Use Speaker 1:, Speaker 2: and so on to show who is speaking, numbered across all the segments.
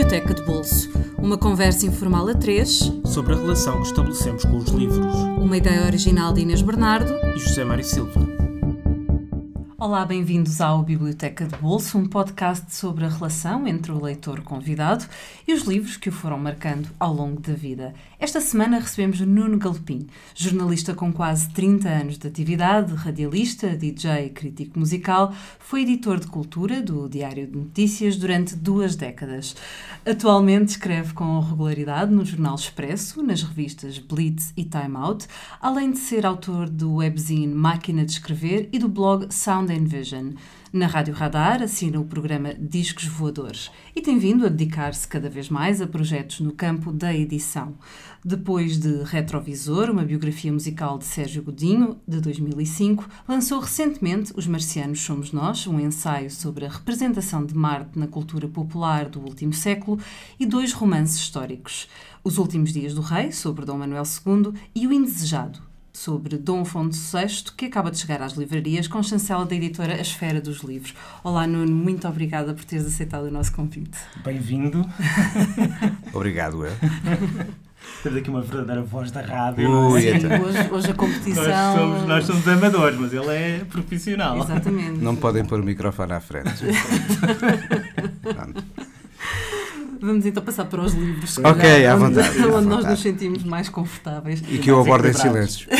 Speaker 1: Biblioteca de Bolso. Uma conversa informal a três
Speaker 2: sobre a relação que estabelecemos com os livros.
Speaker 1: Uma ideia original de Inês Bernardo
Speaker 2: e José Mário Silva.
Speaker 1: Olá, bem-vindos ao Biblioteca de Bolso, um podcast sobre a relação entre o leitor convidado e os livros que o foram marcando ao longo da vida. Esta semana recebemos Nuno Galopim, jornalista com quase 30 anos de atividade, radialista, DJ e crítico musical, foi editor de cultura do Diário de Notícias durante duas décadas. Atualmente escreve com regularidade no Jornal Expresso, nas revistas Blitz e Time Out, além de ser autor do webzine Máquina de Escrever e do blog Sound Na Rádio Radar assina o programa Discos Voadores e tem vindo a dedicar-se cada vez mais a projetos no campo da edição. Depois de Retrovisor, uma biografia musical de Sérgio Godinho, de 2005, lançou recentemente Os Marcianos Somos Nós, um ensaio sobre a representação de Marte na cultura popular do último século, e dois romances históricos. Os Últimos Dias do Rei, sobre Dom Manuel II, e O Indesejado, sobre Dom Afonso VI, que acaba de chegar às livrarias com chancela da editora A Esfera dos Livros. Olá, Nuno, muito obrigada por teres aceitado o nosso convite.
Speaker 2: Bem-vindo.
Speaker 3: Obrigado, eu.
Speaker 2: Temos aqui uma verdadeira voz da rádio.
Speaker 1: Ui, é? Sim, hoje, hoje, a competição.
Speaker 2: Nós somos, nós somos amadores, mas ele é profissional.
Speaker 1: Exatamente.
Speaker 3: Não podem pôr o microfone à frente.
Speaker 1: Vamos então passar para os livros.
Speaker 3: Ok, à vontade.
Speaker 1: Onde, onde nós nos sentimos mais confortáveis.
Speaker 3: E que eu abordo em silêncio.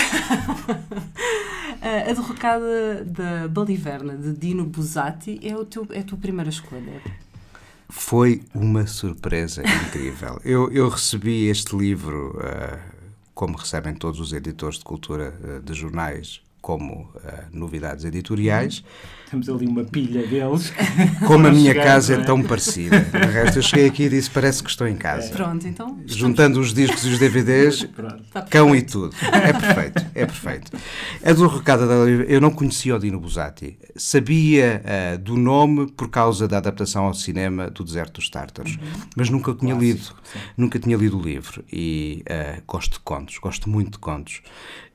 Speaker 1: a derrocada da Baliverna, de Dino Buzzati, é, o teu, é a tua primeira escolha.
Speaker 3: Foi uma surpresa incrível. Eu, eu recebi este livro, uh, como recebem todos os editores de cultura uh, de jornais, como uh, novidades editoriais.
Speaker 2: Temos ali uma pilha deles.
Speaker 3: Como a minha casa é? é tão parecida. De resto, eu cheguei aqui e disse: parece que estou em casa. É.
Speaker 1: Pronto, então.
Speaker 3: Juntando os discos e os DVDs, cão e tudo. É perfeito, é perfeito. A do Recado da eu não conhecia o Dino Buzzati. Sabia uh, do nome por causa da adaptação ao cinema do Deserto dos Tártaros, uhum. mas nunca tinha Clássico, lido. Sim. Nunca tinha lido o livro e uh, gosto de contos, gosto muito de contos.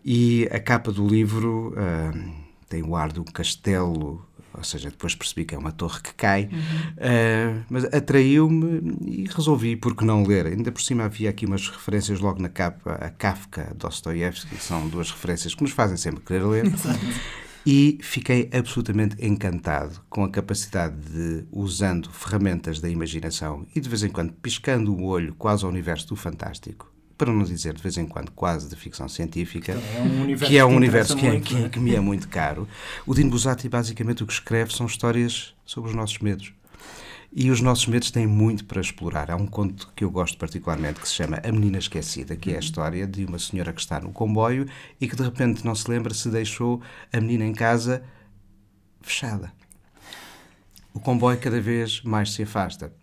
Speaker 3: E a capa do livro uh, tem o ar do castelo, ou seja, depois percebi que é uma torre que cai, uhum. uh, mas atraiu-me e resolvi, por que não ler? Ainda por cima havia aqui umas referências logo na capa, a Kafka, Dostoiévski, são duas referências que nos fazem sempre querer ler. E fiquei absolutamente encantado com a capacidade de, usando ferramentas da imaginação e de vez em quando piscando o olho quase ao universo do fantástico, para não dizer de vez em quando quase de ficção científica,
Speaker 2: é um
Speaker 3: que é um universo que, é, que, é, que, me é muito caro. O Dino Buzzati basicamente o que escreve são histórias sobre os nossos medos. E os nossos medos têm muito para explorar. Há um conto que eu gosto particularmente que se chama A Menina Esquecida, que é a história de uma senhora que está no comboio e que de repente não se lembra se deixou a menina em casa fechada. O comboio cada vez mais se afasta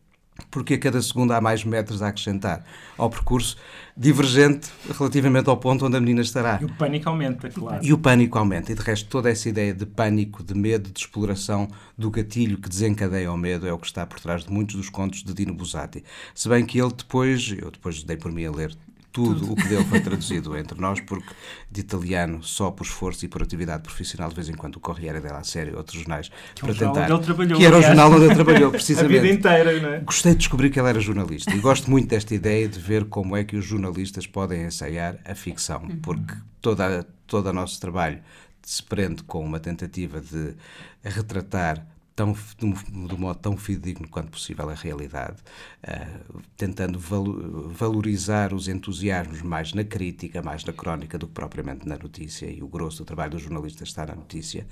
Speaker 3: porque a cada segundo há mais metros a acrescentar ao percurso, divergente relativamente ao ponto onde a menina estará.
Speaker 2: E o pânico aumenta, claro.
Speaker 3: E o pânico aumenta. E de resto, toda essa ideia de pânico, de medo, de exploração do gatilho que desencadeia o medo é o que está por trás de muitos dos contos de Dino Buzzati. Se bem que ele depois, eu depois dei por mim a ler tudo, tudo, o que dele foi traduzido entre nós, porque de italiano, só por esforço e por atividade profissional, de vez em quando o Corriere della Série, outros jornais,
Speaker 2: que
Speaker 3: para
Speaker 2: tentar. Onde ele trabalhou,
Speaker 3: que era o jornal onde ele trabalhou, precisamente.
Speaker 2: A vida inteira, não é?
Speaker 3: Gostei de descobrir que ele era jornalista e gosto muito desta ideia de ver como é que os jornalistas podem ensaiar a ficção, uhum. porque toda, todo o nosso trabalho se prende com uma tentativa de retratar tão, um, um modo tão fidedigno quanto possível a realidade, uh, tentando valorizar os entusiasmos mais na crítica, mais na crónica do que propriamente na notícia, e o grosso do trabalho do jornalista está na notícia.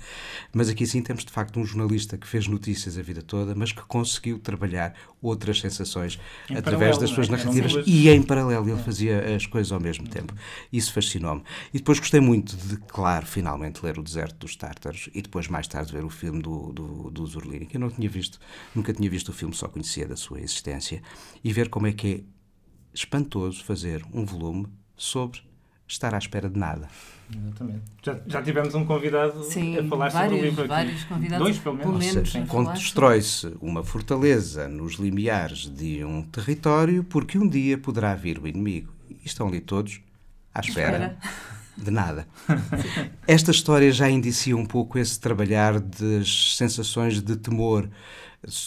Speaker 3: Mas aqui sim temos de facto um jornalista que fez notícias a vida toda, mas que conseguiu trabalhar outras sensações em através das suas é? narrativas e em paralelo, ele fazia as coisas ao mesmo tempo. Isso fascinou-me. E depois gostei muito de, claro, finalmente ler O Deserto dos Tártaros e depois mais tarde ver o filme do, do, do Zurlini, que eu não tinha visto, nunca tinha visto o filme, só conhecia da sua existência, e ver como é que é espantoso fazer um volume sobre estar à espera de nada.
Speaker 2: Exatamente. Já, já tivemos um convidado
Speaker 1: Sim,
Speaker 2: a falar
Speaker 1: vários,
Speaker 2: sobre o livro
Speaker 1: aqui. Vários convidados.
Speaker 2: Dois, pelo menos.
Speaker 3: Menos Constrói-se uma fortaleza nos limiares de um território porque um dia poderá vir o inimigo. E estão ali todos à espera. espera. De nada. Esta história já indicia um pouco esse trabalhar das sensações de temor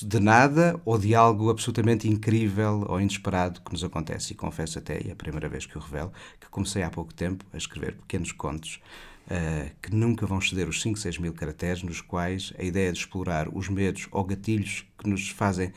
Speaker 3: de nada ou de algo absolutamente incrível ou inesperado que nos acontece. E confesso até, e é a primeira vez que o revelo, que comecei há pouco tempo a escrever pequenos contos uh, que nunca vão exceder os 5, 6 mil caracteres, nos quais a ideia de explorar os medos ou gatilhos que nos fazem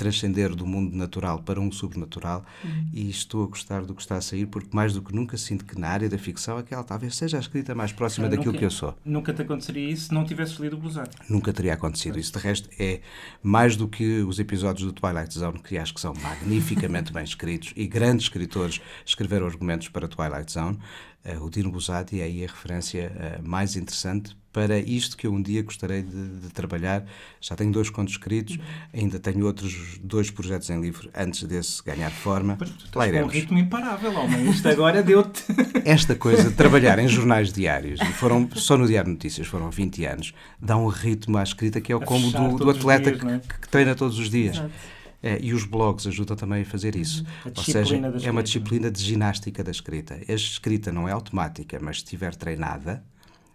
Speaker 3: transcender do mundo natural para um sobrenatural uhum. e estou a gostar do que está a sair porque mais do que nunca sinto que na área da ficção aquela talvez seja a escrita mais próxima daquilo nunca, que eu sou.
Speaker 2: Nunca te aconteceria isso se não tivesses lido o Bluzat.
Speaker 3: Nunca teria acontecido isso. De resto, é mais do que os episódios do Twilight Zone que acho que são magnificamente bem escritos e grandes escritores escreveram argumentos para Twilight Zone. Uh, o Dino Buzzati é aí a referência uh, mais interessante para isto que eu um dia gostaria de, de trabalhar. Já tenho dois contos escritos, uhum. ainda tenho outros dois projetos em livro antes desse ganhar forma.
Speaker 2: Lá iremos. um ritmo imparável, homem. Isto agora deu-te.
Speaker 3: Esta coisa de trabalhar em jornais diários, foram só no Diário Notícias foram 20 anos, dá um ritmo à escrita que é o como do, do atleta dias, é? que, que, treina todos os dias. É, e os blogs ajudam também a fazer isso.
Speaker 2: A Ou seja,
Speaker 3: é uma disciplina de ginástica da escrita. A escrita não é automática, mas se estiver treinada,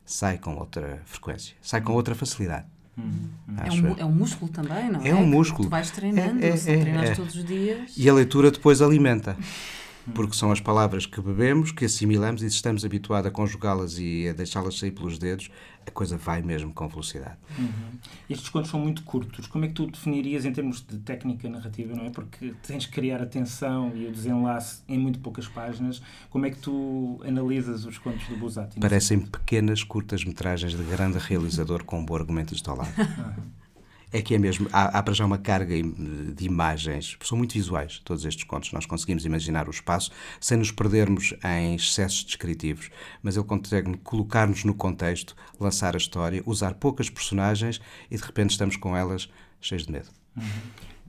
Speaker 3: sai com outra frequência, sai com outra facilidade.
Speaker 1: Hum, é, um, é um músculo também, não é?
Speaker 3: É um músculo.
Speaker 1: Tu vais treinando, é, é, se é, treinas é. todos os dias.
Speaker 3: E a leitura depois alimenta porque são as palavras que bebemos, que assimilamos e se estamos habituados a conjugá-las e a deixá-las sair pelos dedos, a coisa vai mesmo com velocidade.
Speaker 2: Uhum. Estes contos são muito curtos. Como é que tu definirias em termos de técnica narrativa, não é? Porque tens que criar a tensão e o desenlace em muito poucas páginas. Como é que tu analisas os contos do Buzzati?
Speaker 3: Parecem pequenas curtas-metragens de grande realizador com um bom argumento instalado. Uhum é que é mesmo, há, há para já uma carga de imagens, são muito visuais todos estes contos, nós conseguimos imaginar o espaço sem nos perdermos em excessos descritivos, mas ele consegue colocar-nos no contexto, lançar a história, usar poucas personagens e de repente estamos com elas cheios de medo.
Speaker 2: Uhum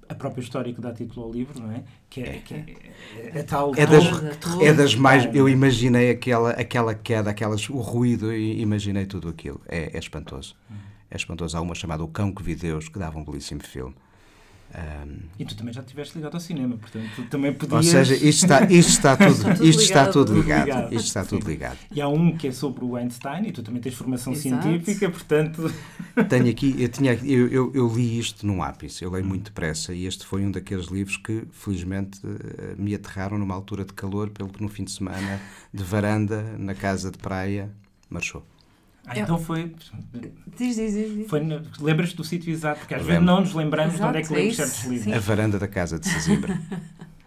Speaker 2: a própria história que dá título ao livro, não é? Que é, que é, é, é tal
Speaker 3: é das, é das mais eu imaginei aquela aquela queda, aquelas o ruído e imaginei tudo aquilo. É, é espantoso. Uhum é espantoso. Há uma chamada O Cão que Vi Deus, que dava um belíssimo filme.
Speaker 2: Um, e tu também já estiveste ligado ao cinema, portanto tu também podias...
Speaker 3: Ou seja, isto está, isto está tudo, isto está tudo ligado. ligado. Isto está tudo ligado.
Speaker 2: E há um que é sobre o Einstein e tu também tens formação Exato. científica, portanto...
Speaker 3: Tenho aqui, eu, tinha, eu, eu, eu, li isto num ápice, eu leio muito depressa e este foi um daqueles livros que felizmente eh, me aterraram numa altura de calor, pelo que no fim de semana, de varanda, na casa de praia, marchou.
Speaker 2: Ah, então foi.
Speaker 1: Diz, diz, diz.
Speaker 2: foi Lembras-te do sítio exato? Porque às vezes não nos lembramos Exato, de onde é que lemos certos livros.
Speaker 3: A varanda da casa de Sesimbra.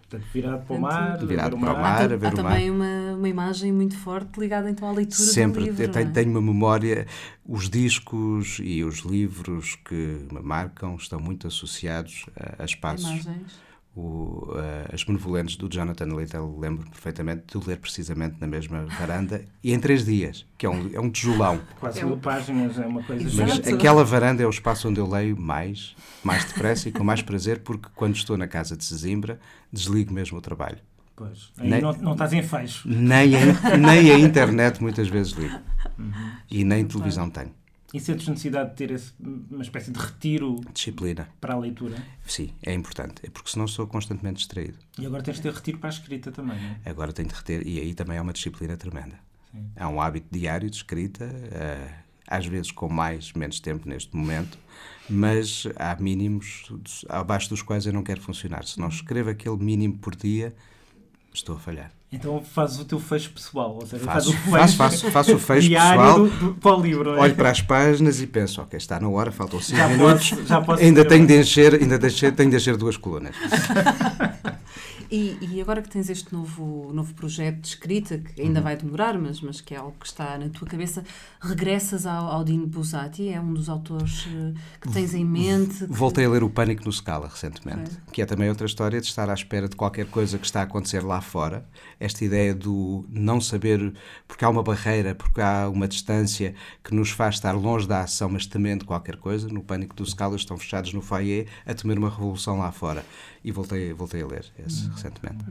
Speaker 2: Portanto, virado para o mar,
Speaker 3: virado para o mar, a ver
Speaker 1: Há
Speaker 3: o
Speaker 1: mar. também uma, uma imagem muito forte ligada então à leitura
Speaker 3: Sempre,
Speaker 1: do livro.
Speaker 3: Sempre,
Speaker 1: é?
Speaker 3: tenho uma memória, os discos e os livros que me marcam estão muito associados a, a espaços.
Speaker 1: Imagens
Speaker 3: o, uh, As Benevolentes do Jonathan Little, lembro perfeitamente de ler precisamente na mesma varanda e em três dias, que é um, é um tijolão.
Speaker 2: Quase mil páginas, é uma coisa
Speaker 3: Mas aquela varanda é o espaço onde eu leio mais, mais depressa e com mais prazer, porque quando estou na casa de Sesimbra, desligo mesmo o trabalho.
Speaker 2: Pois, aí nem, não, não estás em fecho.
Speaker 3: Nem a, nem a internet muitas vezes ligo. Uhum. E nem televisão tenho.
Speaker 2: E sentes necessidade de ter esse, uma espécie de retiro
Speaker 3: Disciplina.
Speaker 2: para a leitura?
Speaker 3: Sim, é importante. É porque senão sou constantemente distraído.
Speaker 2: E agora tens de ter retiro para a escrita também, não é?
Speaker 3: Agora tenho de reter, e aí também é uma disciplina tremenda. Sim. Há um hábito diário de escrita, uh, às vezes com mais, menos tempo neste momento, mas há mínimos abaixo dos quais eu não quero funcionar. Se não escrevo aquele mínimo por dia, estou a falhar.
Speaker 2: Então fazes o teu fecho pessoal, ou seja,
Speaker 3: faço, faz o fecho, faço, faço, o fecho pessoal,
Speaker 2: do, do, para o livro.
Speaker 3: É? Olho para as páginas e penso, ok, está na hora, faltam 5 minutos, posso ainda tenho de encher, ainda tenho de encher duas colunas.
Speaker 1: E, e, agora que tens este novo, novo projeto de escrita, que ainda uhum. vai demorar, mas, mas que é algo que está na tua cabeça, regressas ao, ao Dino Buzzati? É um dos autores eh, que tens em mente? Que...
Speaker 3: Voltei a ler O Pânico no Scala recentemente, que é também outra história de estar à espera de qualquer coisa que está a acontecer lá fora. Esta ideia do não saber, porque há uma barreira, porque há uma distância que nos faz estar longe da ação, mas temendo qualquer coisa. No Pânico do Scala estão fechados no foyer a temer uma revolução lá fora. E voltei, voltei a ler esse. Uhum recentemente.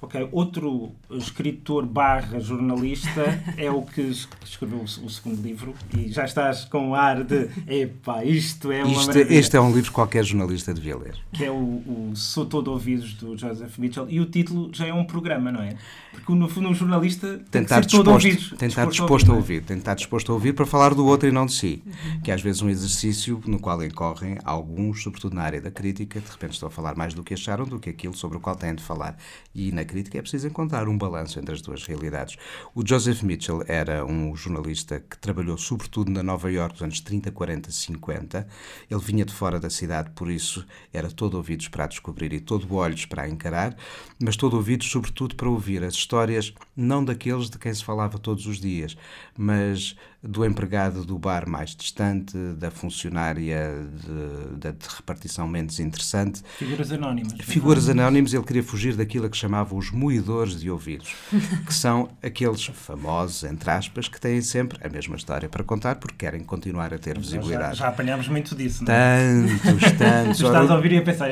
Speaker 2: Ok, outro escritor barra jornalista é o que escreveu o segundo livro e já estás com o ar de epá, isto é uma
Speaker 3: isto,
Speaker 2: maravilha.
Speaker 3: Este é um livro que qualquer jornalista devia ler.
Speaker 2: Que é o, o Sou Todo Ouvidos, do Joseph Mitchell, e o título já é um programa, não é? Porque no fundo um jornalista tem, que ser
Speaker 3: disposto,
Speaker 2: todo ouvido.
Speaker 3: Tem que estar disposto a ouvir, tem que estar disposto a ouvir para falar do outro e não de si. Que é às vezes um exercício no qual incorrem alguns, sobretudo na área da crítica, de repente estão a falar mais do que acharam do que aquilo sobre o qual têm de falar. E na crítica é preciso encontrar um balanço entre as duas realidades. O Joseph Mitchell era um jornalista que trabalhou sobretudo na Nova York dos anos 30, 40, 50. Ele vinha de fora da cidade, por isso era todo ouvidos para descobrir e todo olhos para encarar, mas todo ouvidos sobretudo para ouvir as histórias não daqueles de quem se falava todos os dias, mas do empregado do bar mais distante, da funcionária de, de repartição menos interessante.
Speaker 2: Figuras anónimas.
Speaker 3: Figuras anónimas, ele queria fugir daquilo a que chamava os moedores de ouvidos, que são aqueles famosos, entre aspas, que têm sempre a mesma história para contar porque querem continuar a ter visibilidade.
Speaker 2: Já, já apanhámos muito disso,
Speaker 3: não é? Tantos, tantos.
Speaker 2: tu estás a ouvir e a pensar,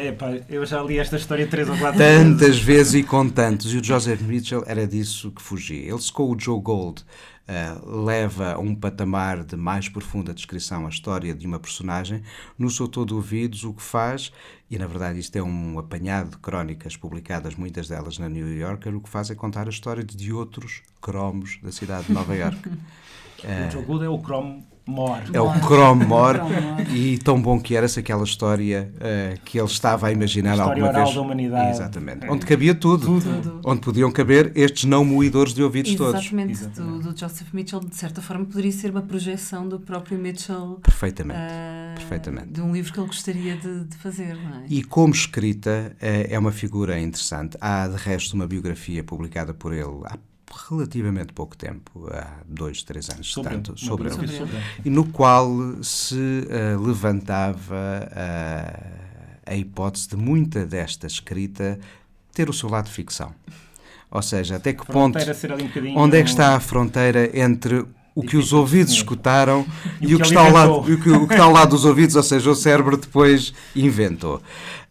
Speaker 2: eu já li esta história três ou quatro
Speaker 3: vezes. Tantas vezes e com tantos. E o Joseph Mitchell era disso que fugia. Ele secou o Joe Gold uh, leva a um patamar de mais profunda descrição a história de uma personagem, no seu todo ouvidos, o que faz, e na verdade isto é um apanhado de crónicas publicadas, muitas delas na New Yorker, o que faz é contar a história de outros cromos da cidade de Nova York.
Speaker 2: o Joe é o cromo Mor.
Speaker 3: É o Chrome Mor. e tão bom que era-se aquela história uh, que ele estava a imaginar
Speaker 2: história
Speaker 3: alguma
Speaker 2: oral
Speaker 3: vez.
Speaker 2: da humanidade.
Speaker 3: Exatamente. É. Onde cabia tudo. tudo. Onde podiam caber estes não moedores de ouvidos
Speaker 1: Exatamente.
Speaker 3: todos.
Speaker 1: Exatamente. Do, do, Joseph Mitchell, de certa forma, poderia ser uma projeção do próprio Mitchell.
Speaker 3: Perfeitamente. Uh, Perfeitamente.
Speaker 1: De um livro que ele gostaria de, de fazer, não é?
Speaker 3: E como escrita, é, é uma figura interessante. Há, de resto, uma biografia publicada por ele há relativamente pouco tempo, há dois, três anos,
Speaker 2: sobre,
Speaker 3: tanto,
Speaker 2: sobre,
Speaker 3: sobre
Speaker 2: ele,
Speaker 3: ele, e no qual se uh, levantava uh, a hipótese de muita desta escrita ter o seu lado de ficção. Ou seja, até que ponto.
Speaker 2: Um
Speaker 3: onde é que está a fronteira entre o que os ouvidos escutaram e, o, que está ao lado, o que está ao lado dos ouvidos, ou seja, o cérebro depois inventou.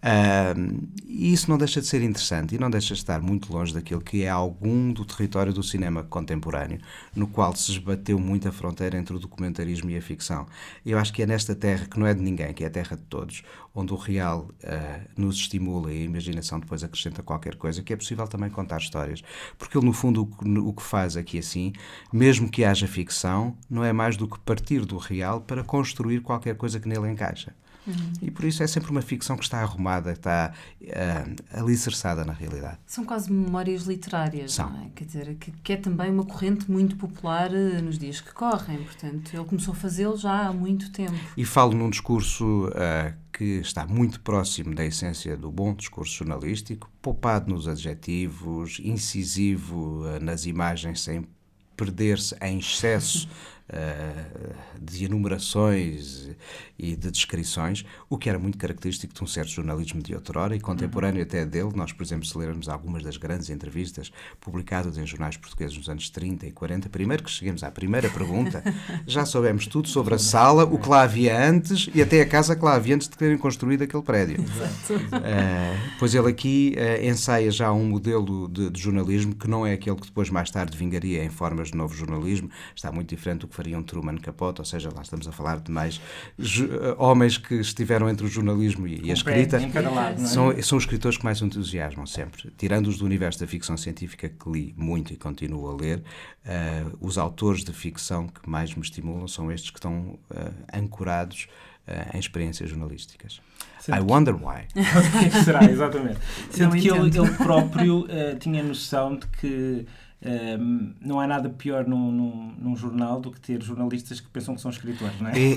Speaker 3: Uh, e isso não deixa de ser interessante e não deixa de estar muito longe daquilo que é algum do território do cinema contemporâneo, no qual se esbateu muito a fronteira entre o documentarismo e a ficção. Eu acho que é nesta terra, que não é de ninguém, que é a terra de todos, onde o real uh, nos estimula e a imaginação depois acrescenta qualquer coisa, que é possível também contar histórias. Porque ele, no fundo, o, que faz aqui assim, mesmo que haja ficção, não é mais do que partir do real para construir qualquer coisa que nele encaixa. Uhum. E por isso é sempre uma ficção que está arrumada, está uh, alicerçada na realidade.
Speaker 1: São quase memórias literárias,
Speaker 3: São.
Speaker 1: não é? Quer dizer, que, que, é também uma corrente muito popular uh, nos dias que correm. Portanto, ele começou a fazê-lo já há muito tempo.
Speaker 3: E falo num discurso uh, que está muito próximo da essência do bom discurso jornalístico, poupado nos adjetivos, incisivo nas imagens sem perder-se em excesso uh, de enumerações e de descrições, o que era muito característico de um certo jornalismo de outrora e contemporâneo uhum. até dele. Nós, por exemplo, se lermos algumas das grandes entrevistas publicadas em jornais portugueses nos anos 30 e 40, primeiro que cheguemos à primeira pergunta, já soubemos tudo sobre a sala, o que lá havia antes e até a casa que lá havia antes de terem construído aquele prédio. Uh, pois ele aqui uh, ensaia já um modelo de, de jornalismo que não é aquele que depois mais tarde vingaria em formas de novo jornalismo, está muito diferente do que fariam Truman Capote, ou seja, lá estamos a falar de mais eh, homens que estiveram entre o jornalismo e, um a escrita.
Speaker 2: Lado, é?
Speaker 3: são, são os escritores que mais entusiasmam sempre. Tirando os do universo da ficção científica, que li muito e continuo a ler, uh, os autores de ficção que mais me estimulam são estes que estão uh, ancorados uh, em experiências jornalísticas. Sendo I que... wonder why.
Speaker 2: Será, exatamente. Sendo que ele, ele, próprio tinha noção de que um, não há nada pior num, num, num, jornal do que ter jornalistas que pensam que são escritores, não é?
Speaker 3: Ele,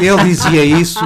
Speaker 3: ele dizia isso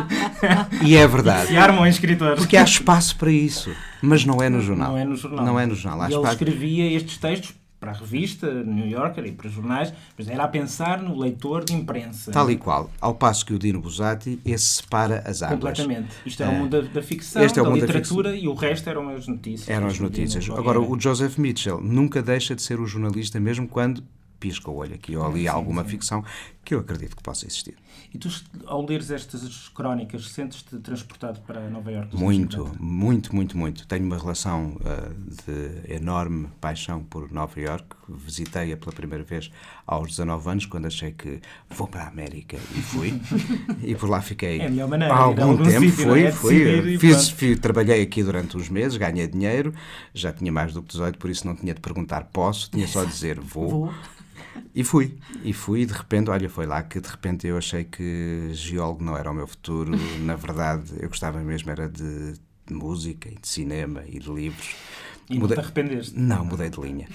Speaker 3: e é verdade.
Speaker 2: Se armam em escritores.
Speaker 3: Porque há espaço para isso, mas não é no jornal.
Speaker 2: Não é no jornal.
Speaker 3: Não é no jornal.
Speaker 2: Há ele espaço... escrevia estes textos para a revista New Yorker e para jornais, mas era a pensar no leitor de imprensa.
Speaker 3: Tal e qual. Ao passo que o Dino Buzzati, esse separa as águas.
Speaker 2: Completamente. Isto era o mundo da, da ficção, este é o da literatura da e o resto eram as notícias.
Speaker 3: Eram as notícias. Agora, o Joseph Mitchell nunca deixa de ser o jornalista, mesmo quando pisca o olho aqui ou ali alguma sim. ficção que eu acredito que possa existir.
Speaker 2: E tu, ao leres estas crónicas, sentes-te transportado para Nova Iorque?
Speaker 3: Muito, muito, muito, muito. Tenho uma relação uh, de enorme paixão por Nova Iorque. Visitei-a pela primeira vez aos 19 anos, quando achei que vou para a América e fui. e por lá fiquei
Speaker 2: é maneira,
Speaker 3: há algum tempo.
Speaker 2: Sítio,
Speaker 3: fui,
Speaker 2: é?
Speaker 3: fui. Fiz, fui, trabalhei aqui durante uns meses, ganhei dinheiro, já tinha mais do que 18, por isso não tinha de perguntar posso, tinha só de dizer vou.
Speaker 1: vou.
Speaker 3: E fui, e fui, e de repente, olha, foi lá que de repente eu achei que geólogo não era o meu futuro. Na verdade, eu gostava mesmo era de, de música, e de cinema e de livros.
Speaker 2: E mudei... não te arrependeste?
Speaker 3: Não, mudei de linha.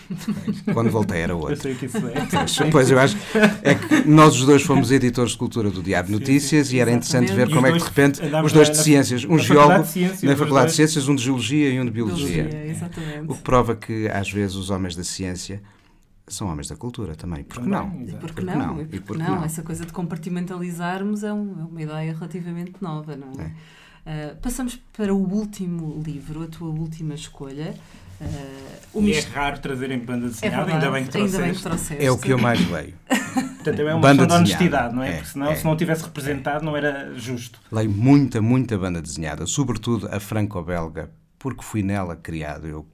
Speaker 3: Quando voltei era outro.
Speaker 2: Eu sei que isso é.
Speaker 3: Pois, pois eu acho é que nós os dois fomos editores de cultura do Diário Notícias sim, sim, e era interessante ver como é que de repente os dois de ciências, um geólogo na Faculdade de Ciências, um de Geologia e um de Biologia.
Speaker 1: biologia exatamente.
Speaker 3: O que prova que às vezes os homens da ciência são homens da cultura também. Por que não?
Speaker 1: E por que não? E por que não? Essa coisa de compartimentalizarmos é, uma ideia relativamente nova, não é? é. Uh, passamos para o último livro, a tua última escolha.
Speaker 2: Uh, e é raro trazerem banda é desenhada, é ainda, bem que ainda bem que trouxeste.
Speaker 3: É o que eu mais leio.
Speaker 2: Portanto, é uma banda questão de honestidade, não é? é Porque senão, é, se não tivesse representado, não era justo.
Speaker 3: Leio muita, muita banda desenhada, sobretudo a franco-belga, porque fui nela criado. Eu,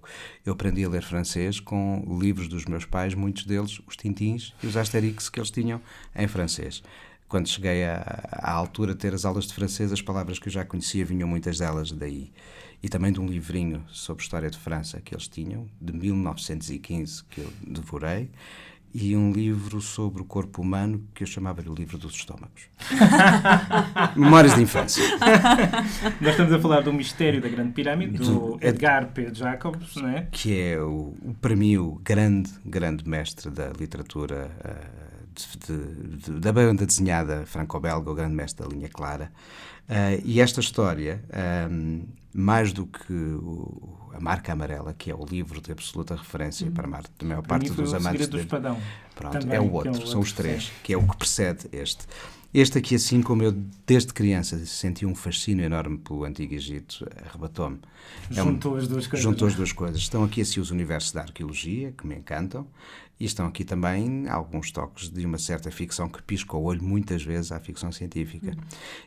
Speaker 3: eu aprendi a ler francês com livros dos meus pais, muitos deles os Tintins e os Asterix que eles tinham em francês. Quando cheguei à, altura de ter as aulas de francês, as palavras que eu já conhecia vinham muitas delas daí. E também de um livrinho sobre história de França que eles tinham, de 1915, que eu devorei e um livro sobre o corpo humano que eu chamava-lhe o livro dos estômagos. Memórias de infância.
Speaker 2: Nós estamos a falar do mistério da Grande Pirâmide, do Edgar P. Jacobs, não é?
Speaker 3: Que é, o, para mim, o grande, grande mestre da literatura uh, de, de, da banda desenhada franco-belga, o grande mestre da linha clara. Uh, e esta história, um, mais do que o, a marca amarela, que é o livro de absoluta referência uhum. para a maior parte dos amantes
Speaker 2: do Espadão.
Speaker 3: Pronto, Também, é o outro, é o outro, são os três, que é o que precede este. Este aqui, assim como eu desde criança senti um fascínio enorme pelo Antigo Egito, arrebatou-me.
Speaker 2: Juntou é um, as duas coisas.
Speaker 3: Juntou as duas coisas. Estão aqui assim os universos da arqueologia, que me encantam, e estão aqui também alguns toques de uma certa ficção que pisca o olho muitas vezes à ficção científica. Uhum.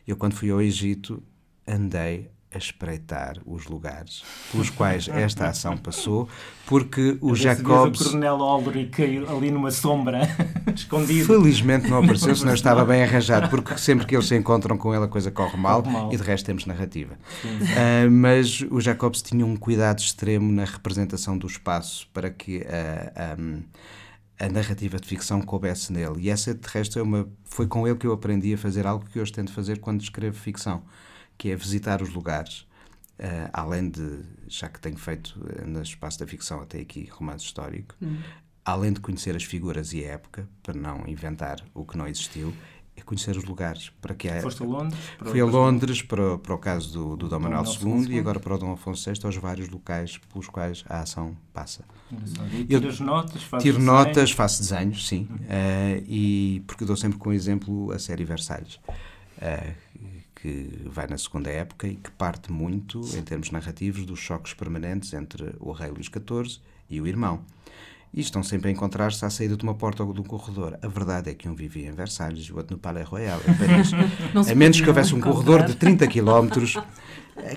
Speaker 3: Eu, quando fui ao Egito, andei a espreitar os lugares pelos quais esta ação passou, porque o Jacobs...
Speaker 2: o Coronel Aldrich ali numa sombra, escondido.
Speaker 3: Felizmente não apareceu, senão estava bem arranjado, porque sempre que eles se encontram com ele a coisa corre mal, corre mal. e de resto temos narrativa. Uh, mas o Jacobs tinha um cuidado extremo na representação do espaço para que a... Uh, a narrativa de ficção coubesse nele. E essa, de resto, é uma, foi com ele que eu aprendi a fazer algo que hoje tento fazer quando escrevo ficção que é visitar os lugares, uh, além de, já que tenho feito uh, no espaço da ficção até aqui romance histórico, hum. além de conhecer as figuras e a época, para não inventar o que não existiu, é conhecer os lugares. Para que
Speaker 2: é, Foste a Londres?
Speaker 3: Fui a Londres para, para o caso do, do Dom Manuel II e agora para o Dom Afonso VI, aos vários locais pelos quais a ação passa.
Speaker 2: E tiras notas?
Speaker 3: Tiro desenho? notas, faço desenhos, sim. Uhum. Uh, e porque dou sempre com exemplo a série Versalhes. Uh, que vai na segunda época e que parte muito, em termos narrativos, dos choques permanentes entre o rei Luís XIV e o irmão. E estão sempre a encontrar-se à saída de uma porta ou de um corredor. A verdade é que um vivia em Versalhes e o outro no Palais Royal, em Paris. a menos que houvesse um corredor de 30 km.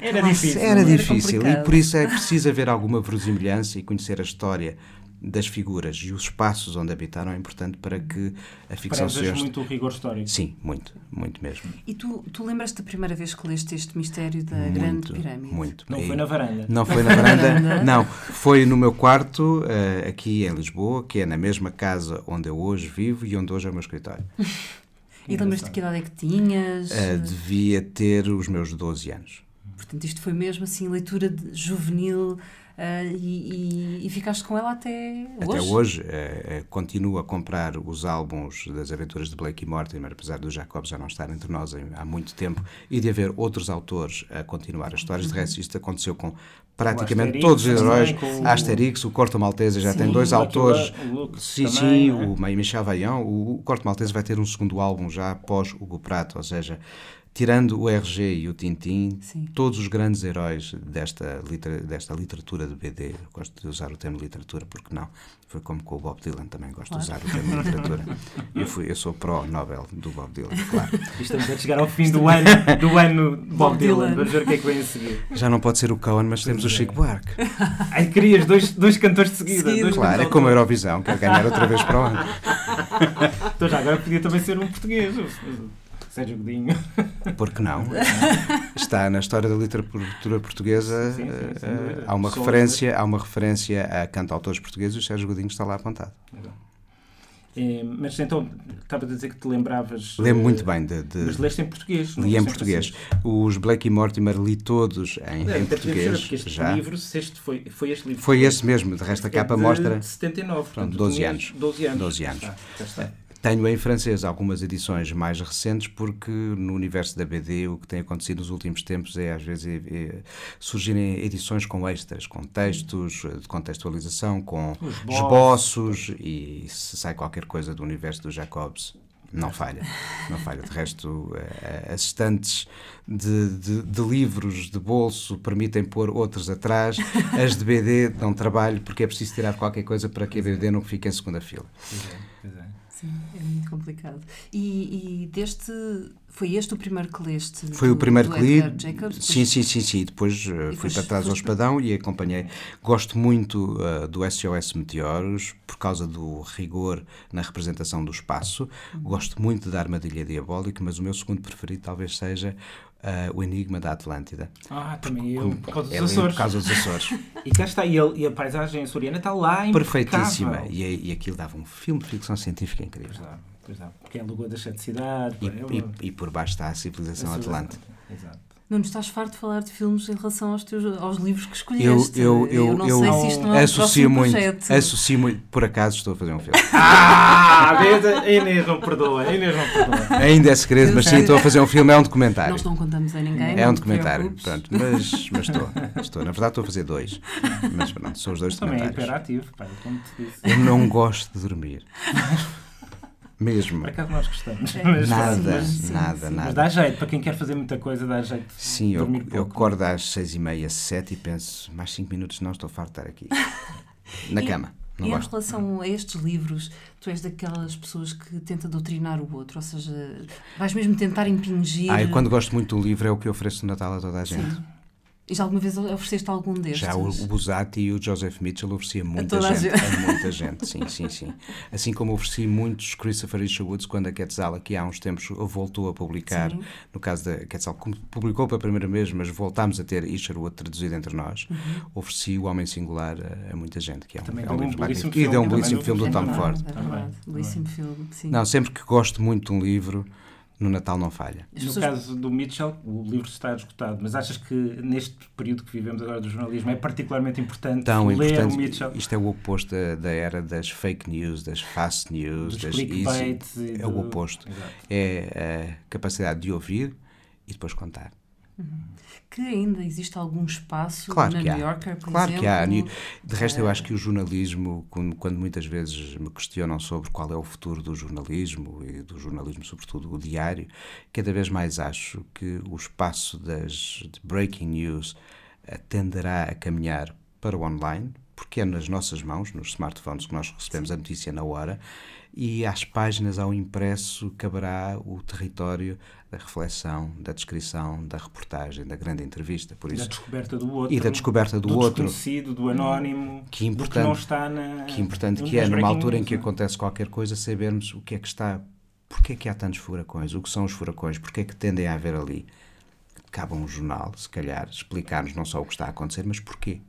Speaker 2: Era difícil.
Speaker 3: Era difícil. e por isso é preciso haver alguma verosimilhança e conhecer a história das figuras e os espaços onde habitaram é importante para que a ficção seja.
Speaker 2: muito o rigor histórico.
Speaker 3: Sim, muito, muito mesmo.
Speaker 1: E tu, tu lembras-te da primeira vez que leste este mistério da muito, Grande Pirâmide?
Speaker 3: Muito.
Speaker 2: Não e, foi na varanda?
Speaker 3: Não foi na varanda, não. Foi no meu quarto, uh, aqui em Lisboa, que é na mesma casa onde eu hoje vivo e onde hoje é o meu escritório.
Speaker 1: e lembras-te que idade é que tinhas?
Speaker 3: Uh, devia ter os meus 12 anos.
Speaker 1: Portanto, isto foi mesmo assim, leitura de, juvenil Uh, e, e, e, ficaste com ela até hoje?
Speaker 3: Até hoje. Uh, continuo a comprar os álbuns das aventuras de Blake e Mortimer, apesar do Jacob já não estar entre nós há muito tempo, e de haver outros autores a continuar as histórias. De resto, isto aconteceu com praticamente todos os heróis. O... Asterix, o Corto Maltese já sim. tem dois autores. sim, também, sim, é? o Michel Vaillant. O, o Corto Maltese vai ter um segundo álbum já após o Prato, ou seja, tirando o RG e o Tintin,
Speaker 1: Sim.
Speaker 3: todos os grandes heróis desta, litera- desta literatura de BD, eu gosto de usar o termo literatura, porque não? Foi como com o Bob Dylan, também gosto de usar o termo literatura. Eu, fui, eu sou pró-Nobel do Bob Dylan, claro.
Speaker 2: Estamos a chegar ao fim do ano, do ano Bob,
Speaker 1: Bob
Speaker 2: Dylan.
Speaker 1: Dylan.
Speaker 2: Vamos ver o que é que vem a seguir.
Speaker 3: Já não pode ser o Cohen, mas temos o
Speaker 2: é.
Speaker 3: Chico Buarque.
Speaker 2: Ai, querias dois, dois cantores de seguida.
Speaker 1: Seguida.
Speaker 2: Dois
Speaker 3: Claro, é como a. Eurovisão, quer ganhar outra vez para o ano.
Speaker 2: Então já agora podia também ser um português. Sérgio Godinho.
Speaker 3: Porque não? Está na história da literatura portuguesa.
Speaker 2: Sim, sim,
Speaker 3: eh, há, uma referência, há uma referência a cantautores portugueses e o Sérgio Godinho está lá apontado.
Speaker 2: É, mas então, estava a dizer que te lembravas.
Speaker 3: Lembro
Speaker 2: eh,
Speaker 3: muito bem de. de-
Speaker 2: Mas leste em português. não
Speaker 3: li em português.
Speaker 2: assim.
Speaker 3: Os Blake e Mortimer li todos em,
Speaker 2: Deve
Speaker 3: em português.
Speaker 2: porque este
Speaker 3: já.
Speaker 2: livro, este foi, foi este livro.
Speaker 3: Foi esse mesmo, de resto a
Speaker 2: É
Speaker 3: capa
Speaker 2: de
Speaker 3: mostra.
Speaker 2: 79, portanto,
Speaker 3: Pronto,
Speaker 2: tu
Speaker 3: 12
Speaker 2: tinhas
Speaker 3: anos.
Speaker 2: 12 anos.
Speaker 3: 12
Speaker 2: Já
Speaker 3: anos.
Speaker 2: está, já está.
Speaker 3: Tenho em francês algumas edições mais recentes, porque no universo da BD o que tem acontecido nos últimos tempos é, às vezes, é- é surgirem edições com extras, com textos eh, de contextualização, com
Speaker 2: Os esboços.
Speaker 3: esboços, e se sai qualquer coisa do universo do Jacobs. Não falha, não falha. De resto, eh, as estantes de, de- de livros de bolso permitem pôr outros atrás. As de BD dão trabalho porque é preciso tirar qualquer coisa para que a BD não fique em segunda fila.
Speaker 2: Pois é, pois é.
Speaker 1: Sim, é muito complicado. E, e deste. Foi este o primeiro que leste?
Speaker 3: Foi
Speaker 1: do-
Speaker 3: o primeiro que li.
Speaker 1: Jacobs?
Speaker 3: Sim, sim, sim, sim. Depois uh, fui
Speaker 1: depois
Speaker 3: para trás ao espadão e acompanhei. Gosto muito uh, do SOS Meteoros por causa do rigor na representação do espaço.
Speaker 1: Uhum.
Speaker 3: Gosto muito da Armadilha Diabólica, mas o meu segundo preferido talvez seja uh, O Enigma da Atlântida.
Speaker 2: Ah, também eu, por causa dos
Speaker 3: É
Speaker 2: Açores.
Speaker 3: por causa dos Açores.
Speaker 2: E cá está, e, ele- e a paisagem açoriana está lá
Speaker 3: Perfeitíssima.
Speaker 2: impecável.
Speaker 3: E, e aquilo dava um filme de ficção científica incrível.
Speaker 2: Dá. Porque é a Lagoa das Sete Cidades.
Speaker 3: E,
Speaker 2: é uma-
Speaker 3: e- e por baixo está a civilização atlântica.
Speaker 2: Exato.
Speaker 1: Nuno, estás farto de falar de filmes em relação aos, teus, aos livros que
Speaker 3: Eu,
Speaker 1: escolheste.
Speaker 3: eu, eu,
Speaker 1: não
Speaker 3: eu
Speaker 1: sei se isto não é um
Speaker 3: associo
Speaker 1: próximo
Speaker 3: muito,
Speaker 1: projeto.
Speaker 3: associo muito. Por acaso estou a fazer um filme.
Speaker 2: Ah? A Inês não perdoa, a Inês não perdoa.
Speaker 3: Ainda é segredo, mas sim, estou a fazer um filme, é um documentário.
Speaker 1: Nós não contamos a ninguém.
Speaker 3: É um documentário, pronto, mas, mas estou, estou. Na verdade estou a fazer dois, mas pronto, são os dois
Speaker 2: Também é
Speaker 3: documentários.
Speaker 2: hiperativo, pá, como te disse.
Speaker 3: Eu não gosto de dormir. Mesmo.
Speaker 2: Por acaso nós gostamos.
Speaker 1: É.
Speaker 2: Mas,
Speaker 3: Nada,
Speaker 1: sim, sim,
Speaker 3: nada,
Speaker 1: sim.
Speaker 2: mas
Speaker 3: nada.
Speaker 2: dá jeito, para quem quer fazer muita coisa, dá jeito.
Speaker 3: Sim, eu, eu acordo às seis e meia, sete e penso, mais cinco minutos não, estou farto de estar aqui. Na
Speaker 1: E-
Speaker 3: cama, não
Speaker 1: e em
Speaker 3: gosto.
Speaker 1: relação a estes livros, tu és daquelas pessoas que tenta doutrinar o outro, ou seja, vais mesmo tentar impingir.
Speaker 3: Ah, eu quando gosto muito do livro é o que eu ofereço no Natal a toda a gente.
Speaker 1: Sim. E já alguma vez ofereceste algum destes?
Speaker 3: Já o, o Busati e o Joseph Mitchell oferecia muita
Speaker 1: a
Speaker 3: gente, a muita gente, sim, sim, sim. Assim como ofereci muitos Christopher Isherwoods quando a Quetzal aqui há uns tempos voltou a publicar,
Speaker 1: Sim.
Speaker 3: no caso da Quetzal, publicou pela primeira vez, mas voltámos a ter Isherwood traduzido entre nós,
Speaker 1: Uhum.
Speaker 3: ofereci o Homem Singular a, a muita gente, que é um,
Speaker 2: Também
Speaker 3: é
Speaker 2: deu
Speaker 3: um
Speaker 2: um
Speaker 3: livro
Speaker 2: belíssimo
Speaker 3: magnífico. E deu um
Speaker 2: filme,
Speaker 3: belíssimo filme do
Speaker 1: É
Speaker 3: Tom
Speaker 1: verdade,
Speaker 3: Ford.
Speaker 1: É verdade, belíssimo filme. Sim.
Speaker 3: Não, sempre que gosto muito de um livro, no Natal não falha.
Speaker 2: No
Speaker 1: pessoas-
Speaker 2: caso do Mitchell, o livro está esgotado, mas achas que neste período que vivemos agora do jornalismo é particularmente importante
Speaker 3: Tão
Speaker 2: ler
Speaker 3: importante.
Speaker 2: o Mitchell?
Speaker 3: Isto é o oposto da, da era das fake news, das fast news,
Speaker 2: Dos
Speaker 3: das easy. É o oposto.
Speaker 2: Exato.
Speaker 3: É a capacidade de ouvir e depois contar.
Speaker 1: Que ainda existe algum espaço
Speaker 3: Claro
Speaker 1: na New. Yorker, por
Speaker 3: Claro que há.
Speaker 1: exemplo?
Speaker 3: De resto, eu
Speaker 1: eh,
Speaker 3: acho que o jornalismo, quando, muitas vezes me questionam sobre qual é o futuro do jornalismo e do jornalismo, sobretudo o diário, cada vez mais acho que o espaço das breaking news eh, tenderá a caminhar para o online, porque é nas nossas mãos, nos smartphones, que nós recebemos a notícia na hora, e às páginas, ao impresso, caberá o território da reflexão, da descrição, da reportagem, da grande entrevista. Por
Speaker 2: E da
Speaker 3: isso,
Speaker 2: descoberta do outro.
Speaker 3: e da descoberta do,
Speaker 2: do
Speaker 3: outro.
Speaker 2: desconhecido, do anónimo,
Speaker 3: Que
Speaker 2: do
Speaker 3: importante.
Speaker 2: que não está na.
Speaker 3: Que importante que é, numa altura em que
Speaker 2: não é?
Speaker 3: acontece qualquer coisa, sabermos o que é que está, porque é que há tantos furacões, o que são os furacões, porque é que tendem a haver ali. Cabe a um jornal, se calhar, explicar-nos não só o que está a acontecer, mas porquê.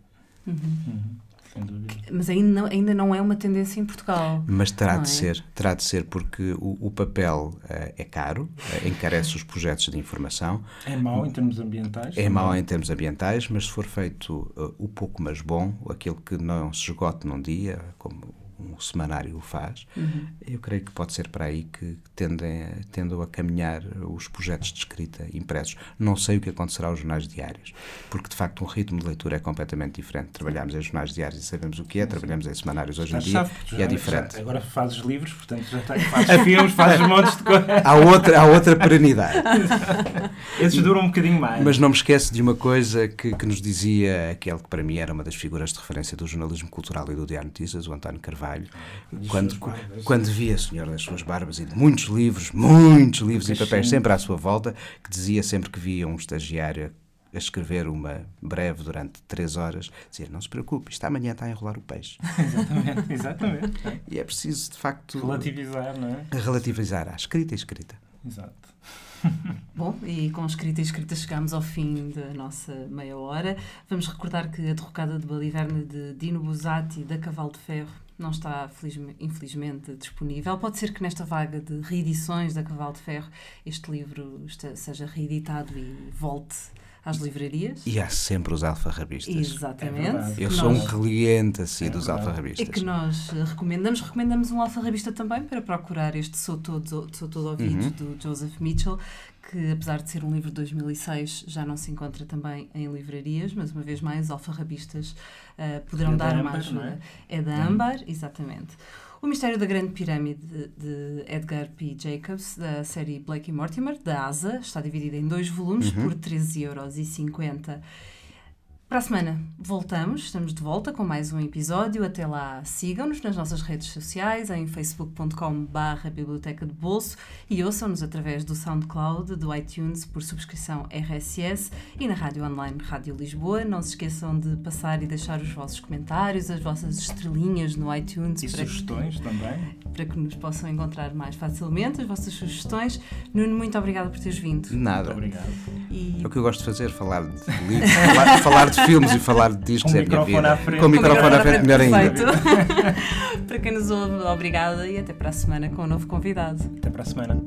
Speaker 2: Sem dúvida.
Speaker 1: Mas ainda não, ainda não é uma tendência em Portugal.
Speaker 3: Mas terá de
Speaker 1: é?
Speaker 3: ser, terá de ser porque o, o papel eh, é caro, eh, encarece os projetos de informação,
Speaker 2: É mau em termos ambientais?
Speaker 3: é mau em termos ambientais, mas se for feito eh, o pouco mas bom, aquilo que não se esgote num dia, como um semanário o faz, uhum. eu creio que pode ser para aí que tendem, tendam a caminhar os projetos de escrita impressos. Não sei o que acontecerá aos jornais diários, porque de facto um ritmo de leitura é completamente diferente. Trabalhamos em jornais diários e sabemos o que é, trabalhamos em semanários hoje em dia e é diferente.
Speaker 2: agora fazes livros, portanto já tens, fazes filmes, fazes montes de coisas.
Speaker 3: Há outra, há outra perenidade.
Speaker 2: Esses duram um bocadinho mais.
Speaker 3: Mas não me esqueço de uma coisa que, que nos dizia aquele que para mim era uma das figuras de referência do jornalismo cultural e do Diário Notícias, o António Carvalho, quando, quando via Senhor das Suas Barbas e de muitos livros, muitos livros e papéis sempre à sua volta, que dizia sempre que via um estagiário a escrever uma breve durante três horas, dizia, não se preocupe, isto amanhã está a enrolar o peixe.
Speaker 2: exatamente, exatamente.
Speaker 3: E é preciso, de facto...
Speaker 2: Relativizar, não é?
Speaker 3: Relativizar a escrita e escrita.
Speaker 2: Exato.
Speaker 1: Bom, e com escrita e escrita chegamos ao fim da nossa meia hora. Vamos recordar que a derrocada de Baliverne de Dino Buzzati, da Cavalo de Ferro, não está, infelizmente, disponível. Pode ser que nesta vaga de reedições da Cavalo de Ferro este livro seja reeditado e volte às livrarias.
Speaker 3: E há sempre os alfarrabistas.
Speaker 1: Exatamente.
Speaker 3: É Eu sou nós, um cliente assim é dos alfarrabistas.
Speaker 1: É que nós recomendamos. Recomendamos um alfarrabista também para procurar este Sou Todo, Sou Todo Ouvido uhum. do Joseph Mitchell, que apesar de ser um livro de 2006 já não se encontra também em livrarias, mas uma vez mais, alfarrabistas uh, poderão é dar uma ajuda. É? é da uhum. Âmbar, exatamente. O Mistério da Grande Pirâmide, de Edgar P. Jacobs, da série Blake e Mortimer, da ASA, está dividida em dois volumes uhum. por 13,50 euros. Para a semana voltamos, estamos de volta com mais um episódio. Até lá, sigam-nos nas nossas redes sociais, em facebook.com.br Biblioteca de Bolso e ouçam-nos através do SoundCloud, do iTunes por subscrição RSS e na rádio online Rádio Lisboa. Não se esqueçam de passar e deixar os vossos comentários, as vossas estrelinhas no iTunes.
Speaker 2: E sugestões
Speaker 1: que,
Speaker 2: também.
Speaker 1: Para que nos possam encontrar mais facilmente, as vossas sugestões. Nuno, muito obrigada por teres vindo.
Speaker 3: Nada.
Speaker 2: Muito obrigado.
Speaker 3: E... É o que eu gosto de fazer, falar de livros, falar, falar de filmes e falar de discos
Speaker 2: Com
Speaker 3: é a minha
Speaker 2: vida.
Speaker 3: Com o microfone à frente, melhor ainda.
Speaker 1: para quem nos ouve, obrigada e até para a semana com um novo convidado.
Speaker 2: Até para a semana.